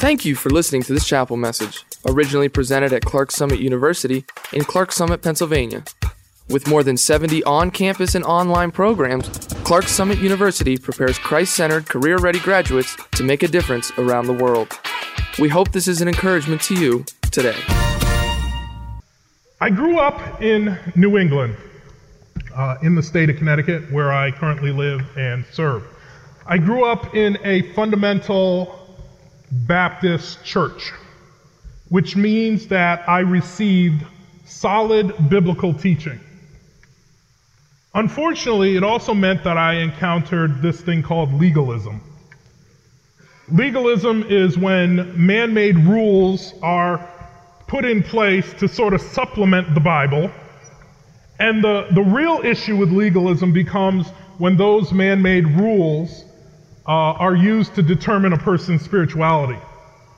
Thank you for listening to this chapel message, originally presented at Clarks Summit University in Clarks Summit, Pennsylvania. With more than 70 on campus and online programs, Clarks Summit University prepares Christ centered, career ready graduates to make a difference around the world. We hope this is an encouragement to you today. I grew up in New England, uh, in the state of Connecticut, where I currently live and serve. I grew up in a fundamental Baptist church, which means that I received solid biblical teaching. Unfortunately, it also meant that I encountered this thing called legalism. Legalism is when man made rules are put in place to sort of supplement the Bible. And the, the real issue with legalism becomes when those man made rules uh, are used to determine a person's spirituality.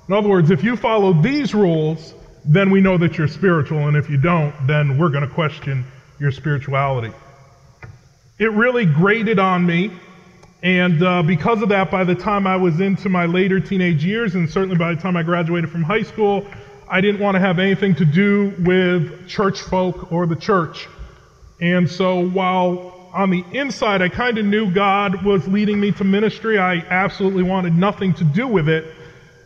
In other words, if you follow these rules, then we know that you're spiritual, and if you don't, then we're going to question your spirituality. It really grated on me, and uh, because of that, by the time I was into my later teenage years, and certainly by the time I graduated from high school, I didn't want to have anything to do with church folk or the church. And so while on the inside I kind of knew God was leading me to ministry, I absolutely wanted nothing to do with it.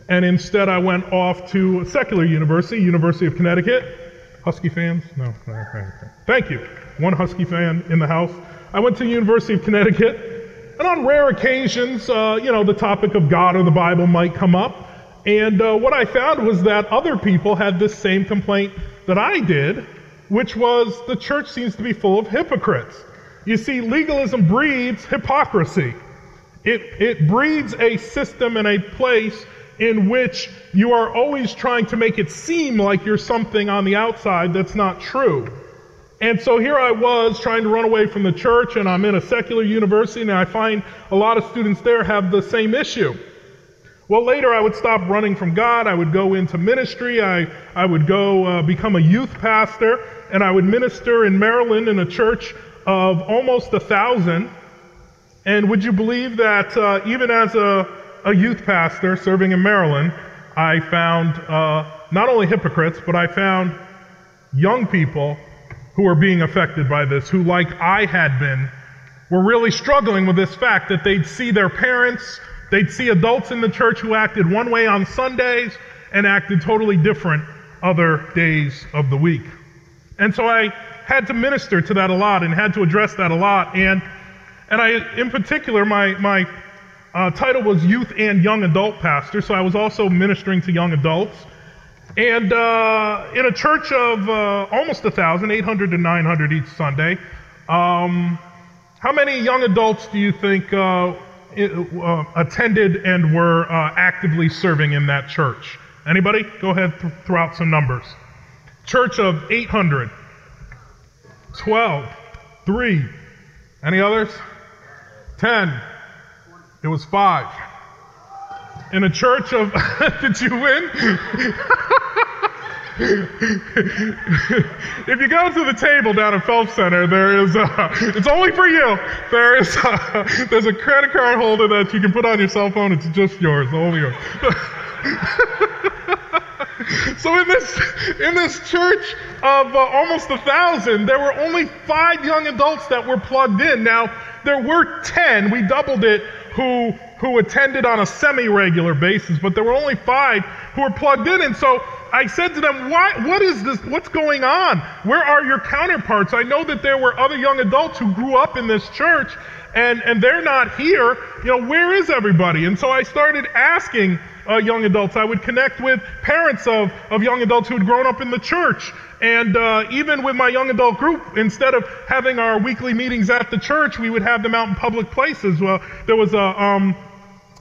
And instead I went off to a secular university, University of Connecticut. Husky fans? No. Thank you. One Husky fan in the house. I went to the University of Connecticut. And on rare occasions, uh, you know, the topic of God or the Bible might come up. And uh, what I found was that other people had this same complaint that I did, which was the church seems to be full of hypocrites. You see, legalism breeds hypocrisy. It, it breeds a system and a place in which you are always trying to make it seem like you're something on the outside that's not true. And so here I was trying to run away from the church, and I'm in a secular university, and I find a lot of students there have the same issue. Well, later I would stop running from God. I would go into ministry. I, I would go uh, become a youth pastor and I would minister in Maryland in a church of almost a thousand. And would you believe that uh, even as a, a, youth pastor serving in Maryland, I found uh, not only hypocrites, but I found young people who were being affected by this, who, like I had been, were really struggling with this fact that they'd see their parents, they'd see adults in the church who acted one way on Sundays and acted totally different other days of the week. And so I had to minister to that a lot and had to address that a lot. And, and I, in particular, my, my uh, title was Youth and Young Adult Pastor, so I was also ministering to young adults. And uh, in a church of uh, almost 1,000, 800 to 900 each Sunday, um, how many young adults do you think uh, uh attended and were uh, actively serving in that church? Anybody? Go ahead, th- throw out some numbers. Church of 800. 12. 3. Any others? 10. It was 5. In a church of. did you win? if you go to the table down at Phelps Center, there is a, it's only for you. There is uh, a, there's a credit card holder that you can put on your cell phone. It's just yours, only yours. so in this in this church of uh, almost a thousand, there were only five young adults that were plugged in. Now there were ten. We doubled it. Who who attended on a semi-regular basis, but there were only five who were plugged in. And so I said to them, Why, what is this? What's going on? Where are your counterparts? I know that there were other young adults who grew up in this church and, and they're not here. You know, where is everybody? And so I started asking uh, young adults. I would connect with parents of, of young adults who had grown up in the church. And uh, even with my young adult group, instead of having our weekly meetings at the church, we would have them out in public places. Well, there was a um,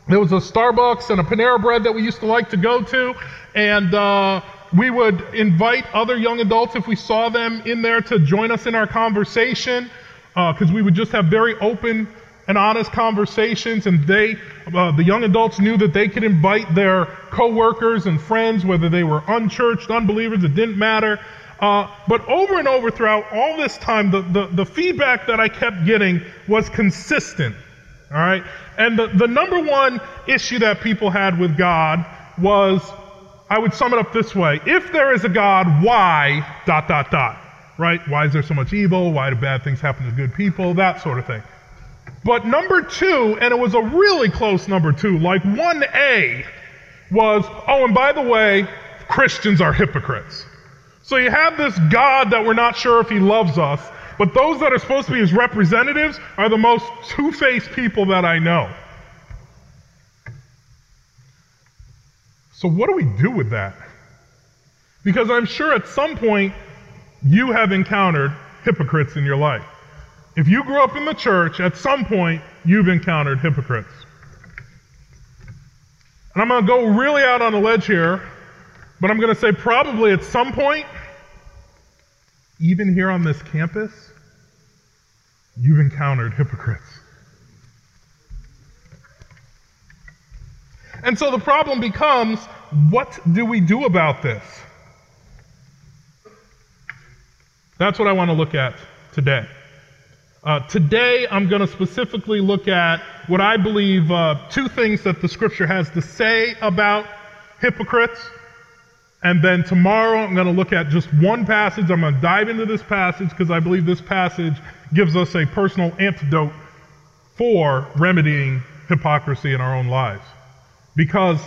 there was a Starbucks and a Panera Bread that we used to like to go to, and uh, we would invite other young adults if we saw them in there to join us in our conversation, because uh, we would just have very open and honest conversations, and they, uh, the young adults, knew that they could invite their coworkers and friends, whether they were unchurched, unbelievers, it didn't matter. Uh, but over and over throughout all this time, the, the, the, feedback that I kept getting was consistent. All right? And the, the number one issue that people had with God was I would sum it up this way. If there is a God, why dot dot dot? Right? Why is there so much evil? Why do bad things happen to good people? That sort of thing. But number two, and it was a really close number two, like 1A was, oh, and by the way, Christians are hypocrites. So you have this God that we're not sure if he loves us, but those that are supposed to be his representatives are the most two faced people that I know. So, what do we do with that? Because I'm sure at some point you have encountered hypocrites in your life. If you grew up in the church, at some point you've encountered hypocrites. And I'm going to go really out on a ledge here, but I'm going to say probably at some point, even here on this campus, you've encountered hypocrites. And so the problem becomes what do we do about this? That's what I want to look at today. Uh, today, I'm going to specifically look at what I believe uh, two things that the scripture has to say about hypocrites. And then tomorrow, I'm going to look at just one passage. I'm going to dive into this passage because I believe this passage gives us a personal antidote for remedying hypocrisy in our own lives. Because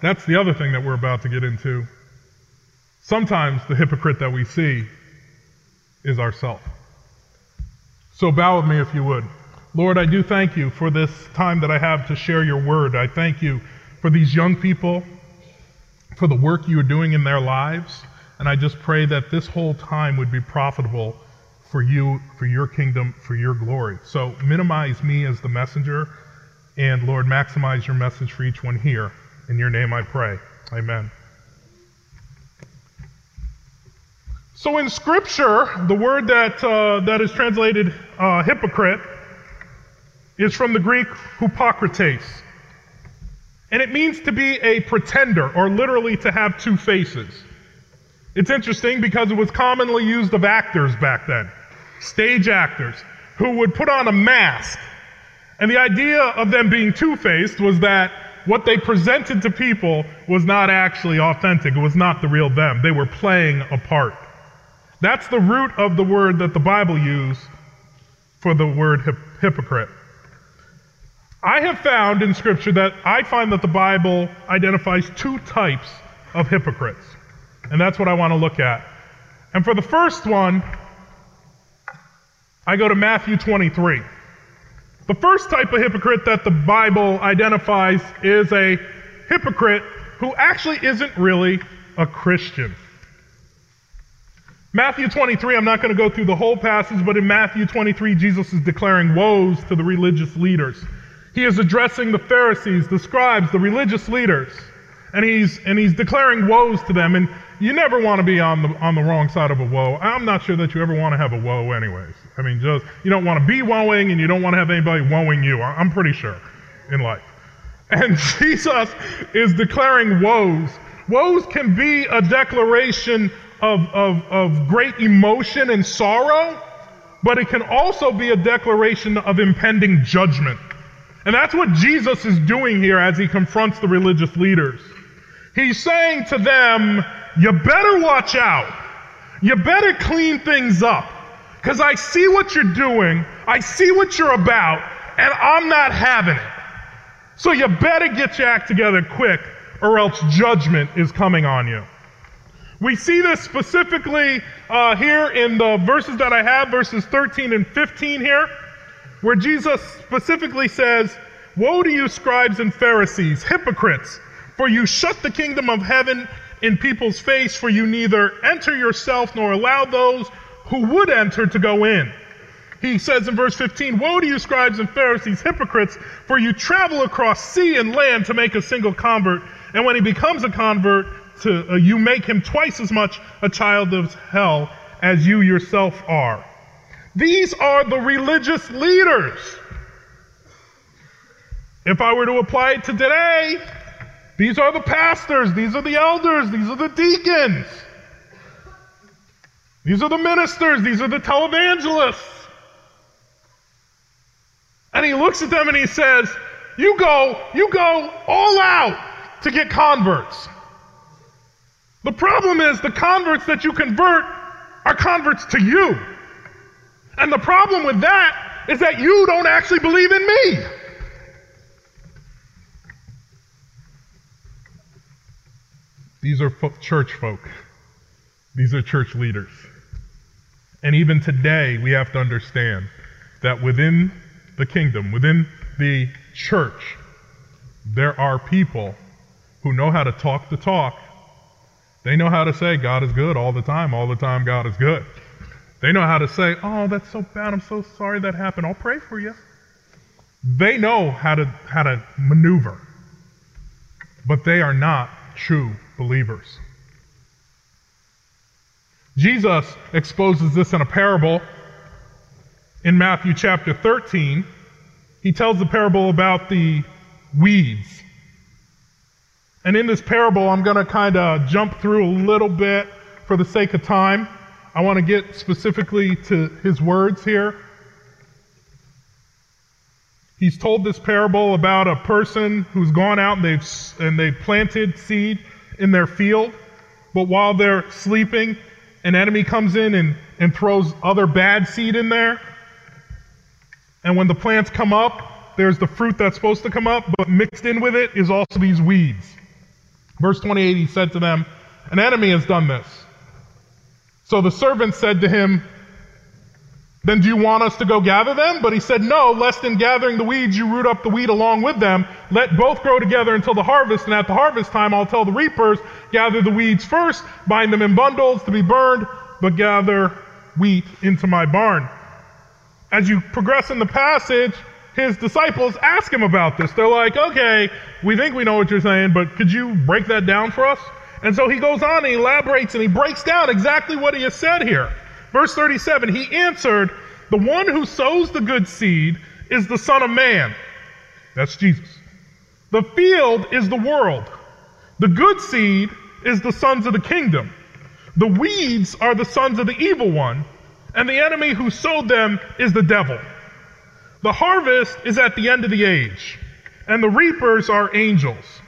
that's the other thing that we're about to get into. Sometimes the hypocrite that we see is ourself. So bow with me if you would. Lord, I do thank you for this time that I have to share your word. I thank you for these young people, for the work you are doing in their lives. And I just pray that this whole time would be profitable for you, for your kingdom, for your glory. So minimize me as the messenger and Lord, maximize your message for each one here. In your name I pray. Amen. So in Scripture, the word that, uh, that is translated uh, hypocrite is from the Greek hypokrites. And it means to be a pretender, or literally to have two faces. It's interesting because it was commonly used of actors back then, stage actors, who would put on a mask and the idea of them being two faced was that what they presented to people was not actually authentic. It was not the real them. They were playing a part. That's the root of the word that the Bible used for the word hip- hypocrite. I have found in Scripture that I find that the Bible identifies two types of hypocrites. And that's what I want to look at. And for the first one, I go to Matthew 23. The first type of hypocrite that the Bible identifies is a hypocrite who actually isn't really a Christian. Matthew 23, I'm not going to go through the whole passage, but in Matthew 23, Jesus is declaring woes to the religious leaders. He is addressing the Pharisees, the scribes, the religious leaders, and he's, and he's declaring woes to them. And you never want to be on the, on the wrong side of a woe. I'm not sure that you ever want to have a woe, anyways. I mean, just, you don't want to be woeing and you don't want to have anybody woeing you. I'm pretty sure in life. And Jesus is declaring woes. Woes can be a declaration of, of, of great emotion and sorrow, but it can also be a declaration of impending judgment. And that's what Jesus is doing here as he confronts the religious leaders. He's saying to them, you better watch out. You better clean things up. Because I see what you're doing, I see what you're about, and I'm not having it. So you better get your act together quick, or else judgment is coming on you. We see this specifically uh, here in the verses that I have, verses 13 and 15 here, where Jesus specifically says, Woe to you, scribes and Pharisees, hypocrites, for you shut the kingdom of heaven in people's face, for you neither enter yourself nor allow those who would enter to go in. He says in verse 15, Woe to you, scribes and Pharisees, hypocrites, for you travel across sea and land to make a single convert, and when he becomes a convert, to, uh, you make him twice as much a child of hell as you yourself are. These are the religious leaders. If I were to apply it to today, these are the pastors, these are the elders, these are the deacons. These are the ministers, these are the televangelists. And he looks at them and he says, You go, you go all out. to get converts. The problem is the converts that you convert are converts to you. And the problem with that is that you don't actually believe in me. These are church folk. These are church leaders. And even today, we have to understand that within the kingdom, within the church, there are people who know how to talk the talk. They know how to say God is good all the time, all the time God is good. They know how to say, oh, that's so bad, I'm so sorry that happened, I'll pray for you. They know how to, how to maneuver, but they are not true believers. Jesus exposes this in a parable in Matthew chapter 13. He tells the parable about the weeds. And in this parable, I'm going to kind of jump through a little bit for the sake of time. I want to get specifically to his words here. He's told this parable about a person who's gone out and they've, and they've planted seed in their field, but while they're sleeping, an enemy comes in and, and throws other bad seed in there. And when the plants come up, there's the fruit that's supposed to come up, but mixed in with it is also these weeds. Verse 28, he said to them, An enemy has done this. So the servant said to him, Then do you want us to go gather them? But he said, No, lest in gathering the weeds you root up the wheat along with them. Let both grow together until the harvest, and at the harvest time I'll tell the reapers, Gather the weeds first, bind them in bundles to be burned, but gather wheat into my barn. As you progress in the passage, his disciples ask him about this. They're like, okay, we think we know what you're saying, but could you break that down for us? And so he goes on and he elaborates and he breaks down exactly what he has said here. Verse 37 He answered, The one who sows the good seed is the Son of Man. That's Jesus. The field is the world. The good seed is the sons of the kingdom. The weeds are the sons of the evil one, and the enemy who sowed them is the devil. The harvest is at the end of the age, and the reapers are angels.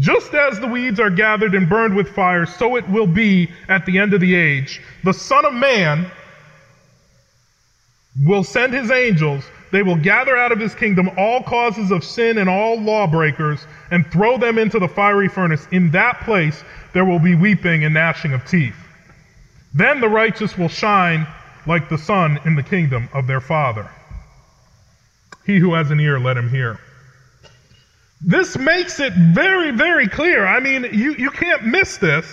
Just as the weeds are gathered and burned with fire, so it will be at the end of the age. The Son of Man will send his angels. They will gather out of his kingdom all causes of sin and all lawbreakers and throw them into the fiery furnace. In that place there will be weeping and gnashing of teeth. Then the righteous will shine like the sun in the kingdom of their Father. He who has an ear, let him hear. This makes it very, very clear. I mean, you, you can't miss this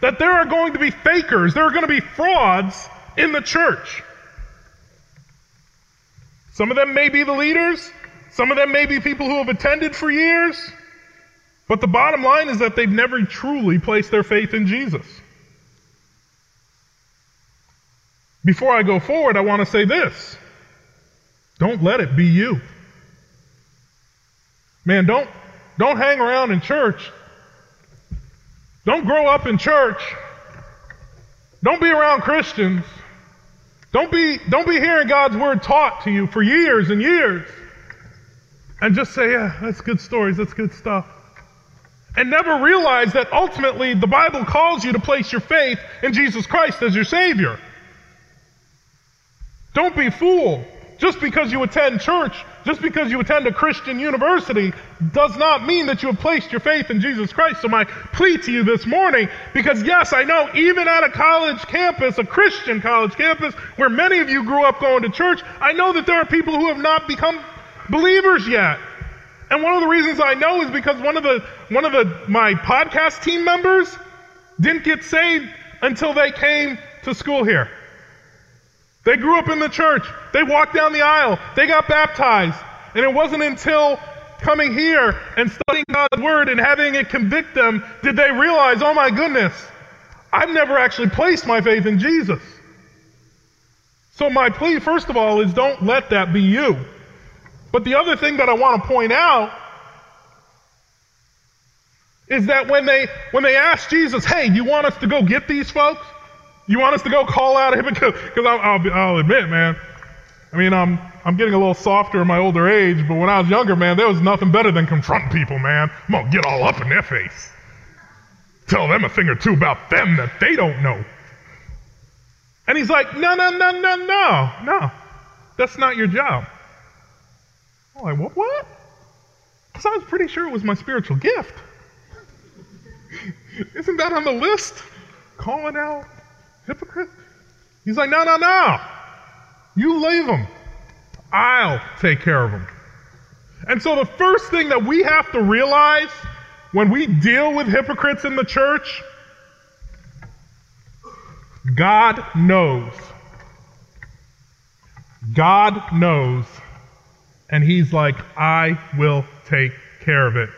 that there are going to be fakers, there are going to be frauds in the church. Some of them may be the leaders, some of them may be people who have attended for years, but the bottom line is that they've never truly placed their faith in Jesus. Before I go forward, I want to say this. Don't let it be you. Man, don't, don't hang around in church. Don't grow up in church. Don't be around Christians. Don't be, don't be hearing God's word taught to you for years and years. And just say, yeah, that's good stories, that's good stuff. And never realize that ultimately the Bible calls you to place your faith in Jesus Christ as your Savior. Don't be fooled. Just because you attend church, just because you attend a Christian university, does not mean that you have placed your faith in Jesus Christ. So, my plea to you this morning, because yes, I know even at a college campus, a Christian college campus, where many of you grew up going to church, I know that there are people who have not become believers yet. And one of the reasons I know is because one of the one of the my podcast team members didn't get saved until they came to school here. They grew up in the church. They walked down the aisle. They got baptized. And it wasn't until coming here and studying God's word and having it convict them did they realize, oh my goodness, I've never actually placed my faith in Jesus. So my plea, first of all, is don't let that be you. But the other thing that I want to point out is that when they when they asked Jesus, "Hey, you want us to go get these folks? You want us to go call out a hypocrite?" Because I'll, I'll, admit, man, I mean, I'm, I'm getting a little softer in my older age, but when I was younger, man, there was nothing better than confronting people, man. I'm going to get all up in their face. Tell them a thing or two about them that they don't know. And he's like, no, no, no, no, no, no. That's not your job. I'm like, what? What? Because I was pretty sure it was my spiritual gift. Isn't that on the list? Calling out hypocrite? He's like, no, no, no. You leave them. I'll take care of them. And so the first thing that we have to realize when we deal with hypocrites in the church, God knows. God knows. And He's like, I will take care of it.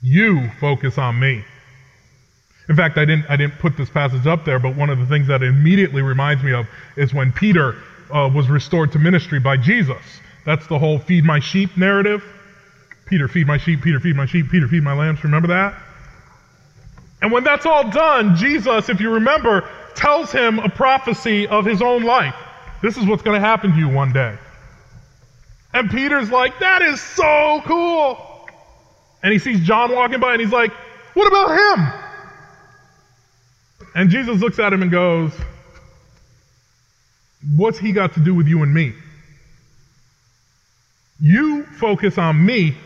You focus on me. In fact, I didn't, I didn't put this passage up there, but one of the things that immediately reminds me of is when Peter uh, was restored to ministry by Jesus. That's the whole feed my sheep narrative. Peter, feed my sheep, Peter, feed my sheep, Peter, feed my lambs. Remember that? And when that's all done, Jesus, if you remember, tells him a prophecy of his own life. This is what's going to happen to you one day. And Peter's like, that is so cool. And he sees John walking by and he's like, what about him? And Jesus looks at him and goes, What's he got to do with you and me? You focus on me,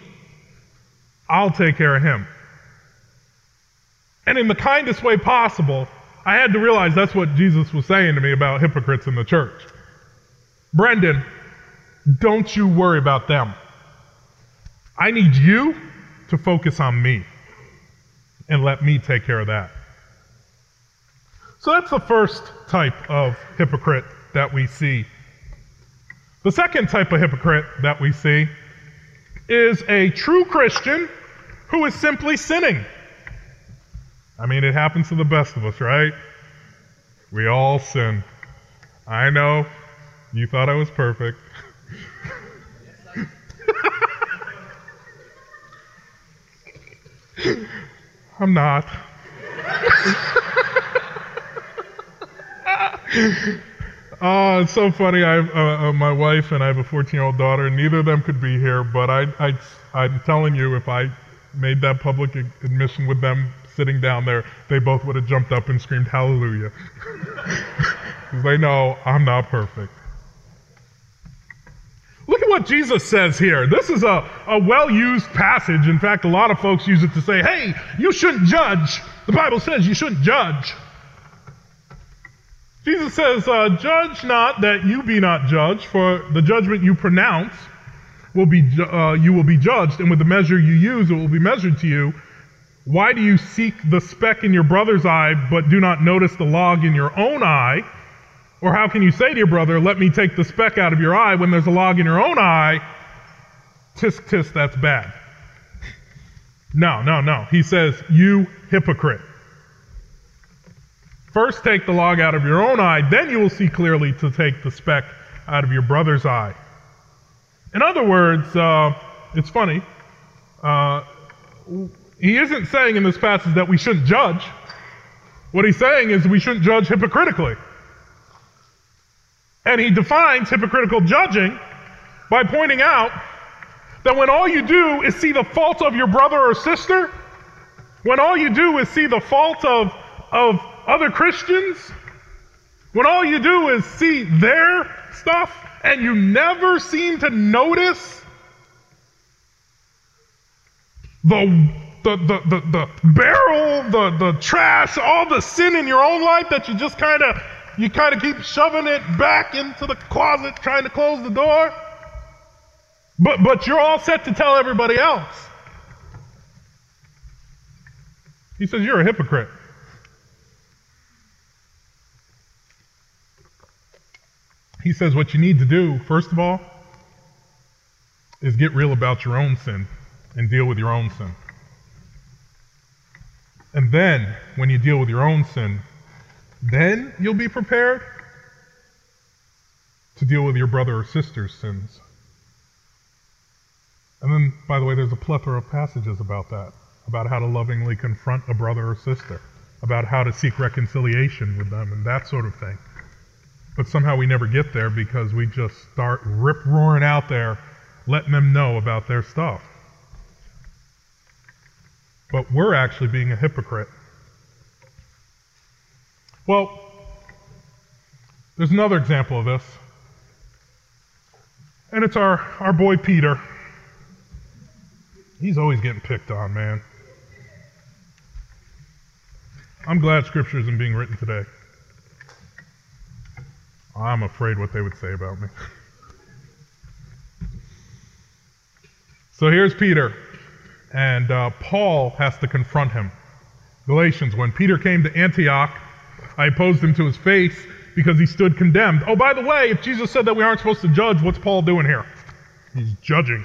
I'll take care of him. And in the kindest way possible, I had to realize that's what Jesus was saying to me about hypocrites in the church. Brendan, don't you worry about them. I need you to focus on me and let me take care of that. So that's the first type of hypocrite that we see. The second type of hypocrite that we see is a true Christian who is simply sinning. I mean, it happens to the best of us, right? We all sin. I know you thought I was perfect. I'm not. Oh, it's so funny. I have uh, uh, my wife and I have a 14-year-old daughter. Neither of them could be here, but I, I, I'm telling you, if I made that public admission with them sitting down there, they both would have jumped up and screamed hallelujah. Because they know I'm not perfect. Look at what Jesus says here. This is a, a well used passage. In fact, a lot of folks use it to say, hey, you shouldn't judge. The Bible says you shouldn't judge. Jesus says, uh, Judge not that you be not judged, for the judgment you pronounce will be, uh, you will be judged, and with the measure you use, it will be measured to you. Why do you seek the speck in your brother's eye, but do not notice the log in your own eye? Or how can you say to your brother, Let me take the speck out of your eye when there's a log in your own eye? Tisk, tisk, that's bad. No, no, no. He says, You hypocrite. First take the log out of your own eye, then you will see clearly to take the speck out of your brother's eye. In other words, uh, it's funny. Uh, he isn't saying in this passage that we shouldn't judge. What he's saying is we shouldn't judge hypocritically. And he defines hypocritical judging by pointing out that when all you do is see the fault of your brother or sister, when all you do is see the fault of, of other Christians when all you do is see their stuff and you never seem to notice the the, the, the, the barrel, the, the trash, all the sin in your own life that you just kind of you kind of keep shoving it back into the closet trying to close the door. But but you're all set to tell everybody else. He says you're a hypocrite. He says what you need to do, first of all, is get real about your own sin and deal with your own sin. And then, when you deal with your own sin, then you'll be prepared to deal with your brother or sister's sins. And then, by the way, there's a plethora of passages about that, about how to lovingly confront a brother or sister, about how to seek reconciliation with them, and that sort of thing. But somehow we never get there because we just start rip roaring out there, letting them know about their stuff. But we're actually being a hypocrite. Well, there's another example of this. And it's our, our boy Peter. He's always getting picked on, man. I'm glad scripture isn't being written today. I'm afraid what they would say about me. so here's Peter, and uh, Paul has to confront him. Galatians, when Peter came to Antioch, I opposed him to his face because he stood condemned. Oh, by the way, if Jesus said that we aren't supposed to judge, what's Paul doing here? He's judging.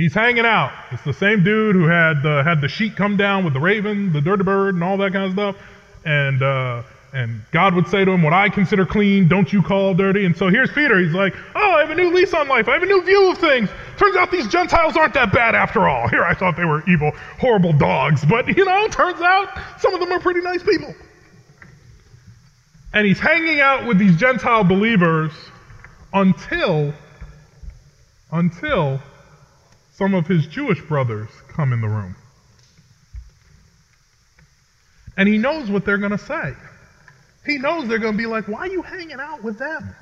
He's hanging out. It's the same dude who had the, had the sheet come down with the raven, the dirty bird, and all that kind of stuff. And, uh, and God would say to him, What I consider clean, don't you call dirty. And so here's Peter. He's like, Oh, I have a new lease on life. I have a new view of things. Turns out these Gentiles aren't that bad after all. Here, I thought they were evil, horrible dogs. But, you know, turns out some of them are pretty nice people. And he's hanging out with these Gentile believers until, until some of his Jewish brothers come in the room. And he knows what they're going to say. He knows they're going to be like, why are you hanging out with them?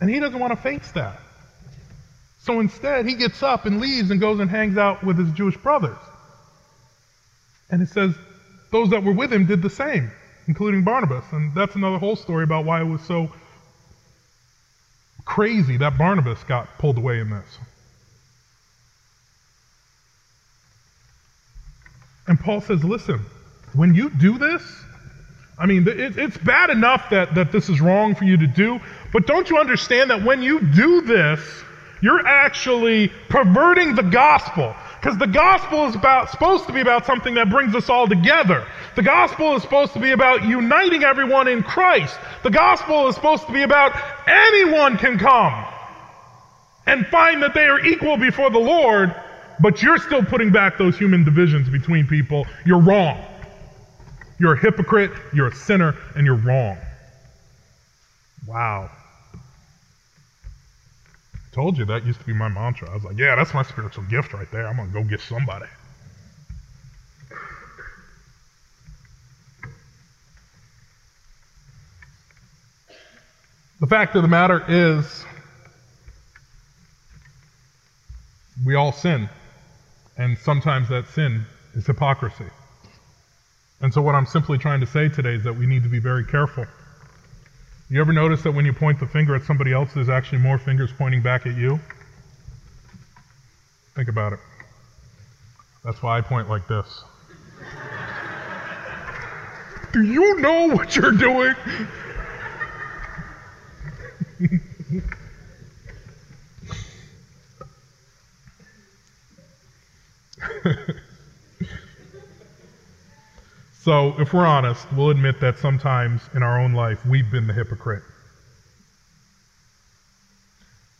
And he doesn't want to face that. So instead, he gets up and leaves and goes and hangs out with his Jewish brothers. And it says those that were with him did the same, including Barnabas. And that's another whole story about why it was so crazy that Barnabas got pulled away in this. And Paul says, listen, when you do this, I mean, it, it's bad enough that, that this is wrong for you to do, but don't you understand that when you do this, you're actually perverting the gospel? Because the gospel is about, supposed to be about something that brings us all together. The gospel is supposed to be about uniting everyone in Christ. The gospel is supposed to be about anyone can come and find that they are equal before the Lord, but you're still putting back those human divisions between people. You're wrong. You're a hypocrite, you're a sinner, and you're wrong. Wow. Told you that used to be my mantra. I was like, yeah, that's my spiritual gift right there. I'm going to go get somebody. The fact of the matter is, we all sin. And sometimes that sin is hypocrisy. And so, what I'm simply trying to say today is that we need to be very careful. You ever notice that when you point the finger at somebody else, there's actually more fingers pointing back at you? Think about it. That's why I point like this. Do you know what you're doing? So, if we're honest, we'll admit that sometimes in our own life we've been the hypocrite.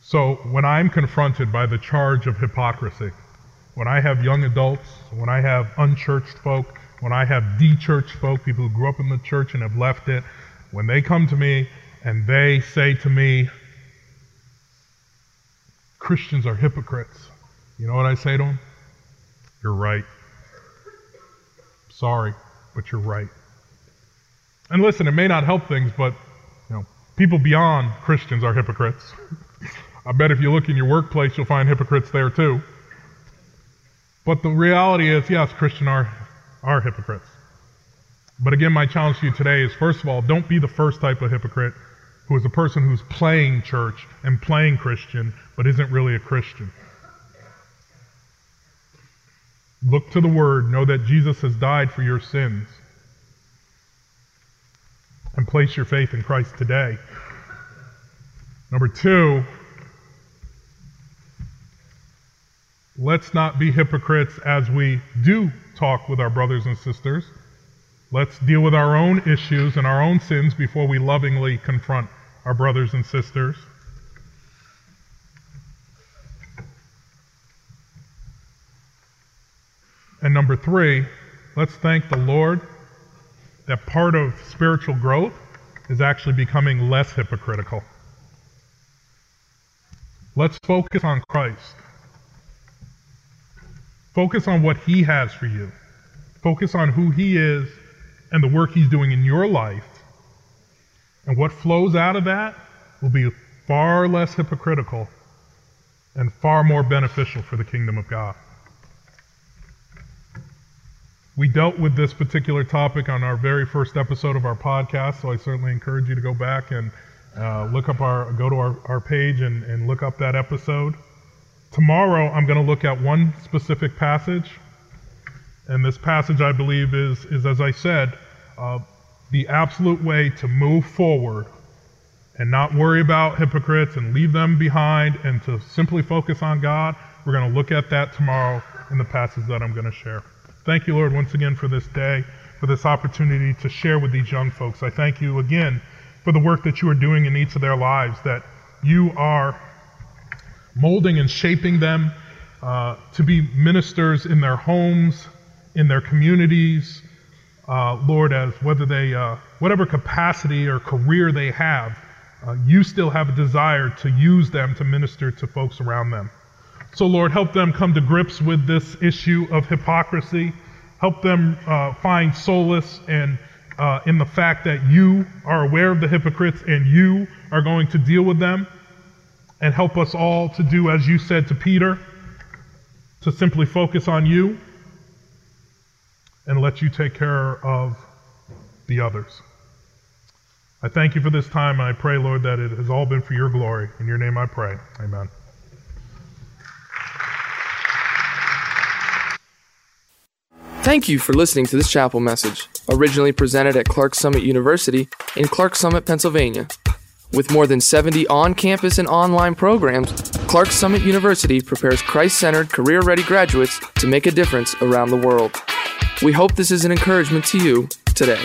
So, when I'm confronted by the charge of hypocrisy, when I have young adults, when I have unchurched folk, when I have de-churched folk, people who grew up in the church and have left it, when they come to me and they say to me, Christians are hypocrites, you know what I say to them? You're right. Sorry, but you're right. And listen, it may not help things, but you know, people beyond Christians are hypocrites. I bet if you look in your workplace, you'll find hypocrites there too. But the reality is, yes, Christians are, are hypocrites. But again, my challenge to you today is first of all, don't be the first type of hypocrite who is a person who's playing church and playing Christian, but isn't really a Christian. Look to the Word. Know that Jesus has died for your sins. And place your faith in Christ today. Number two, let's not be hypocrites as we do talk with our brothers and sisters. Let's deal with our own issues and our own sins before we lovingly confront our brothers and sisters. Number three, let's thank the Lord that part of spiritual growth is actually becoming less hypocritical. Let's focus on Christ. Focus on what He has for you. Focus on who He is and the work He's doing in your life. And what flows out of that will be far less hypocritical and far more beneficial for the kingdom of God. We dealt with this particular topic on our very first episode of our podcast, so I certainly encourage you to go back and uh, look up our, go to our, our page and, and look up that episode. Tomorrow, I'm going to look at one specific passage, and this passage, I believe, is, is as I said, uh, the absolute way to move forward and not worry about hypocrites and leave them behind and to simply focus on God. We're going to look at that tomorrow in the passage that I'm going to share. Thank you, Lord, once again for this day, for this opportunity to share with these young folks. I thank you again for the work that you are doing in each of their lives, that you are molding and shaping them uh, to be ministers in their homes, in their communities, uh, Lord, as whether they, uh, whatever capacity or career they have, uh, you still have a desire to use them to minister to folks around them. So, Lord, help them come to grips with this issue of hypocrisy. Help them uh, find solace uh, in the fact that you are aware of the hypocrites and you are going to deal with them. And help us all to do as you said to Peter, to simply focus on you and let you take care of the others. I thank you for this time, and I pray, Lord, that it has all been for your glory. In your name I pray. Amen. Thank you for listening to this chapel message, originally presented at Clarks Summit University in Clarks Summit, Pennsylvania. With more than 70 on campus and online programs, Clarks Summit University prepares Christ centered, career ready graduates to make a difference around the world. We hope this is an encouragement to you today.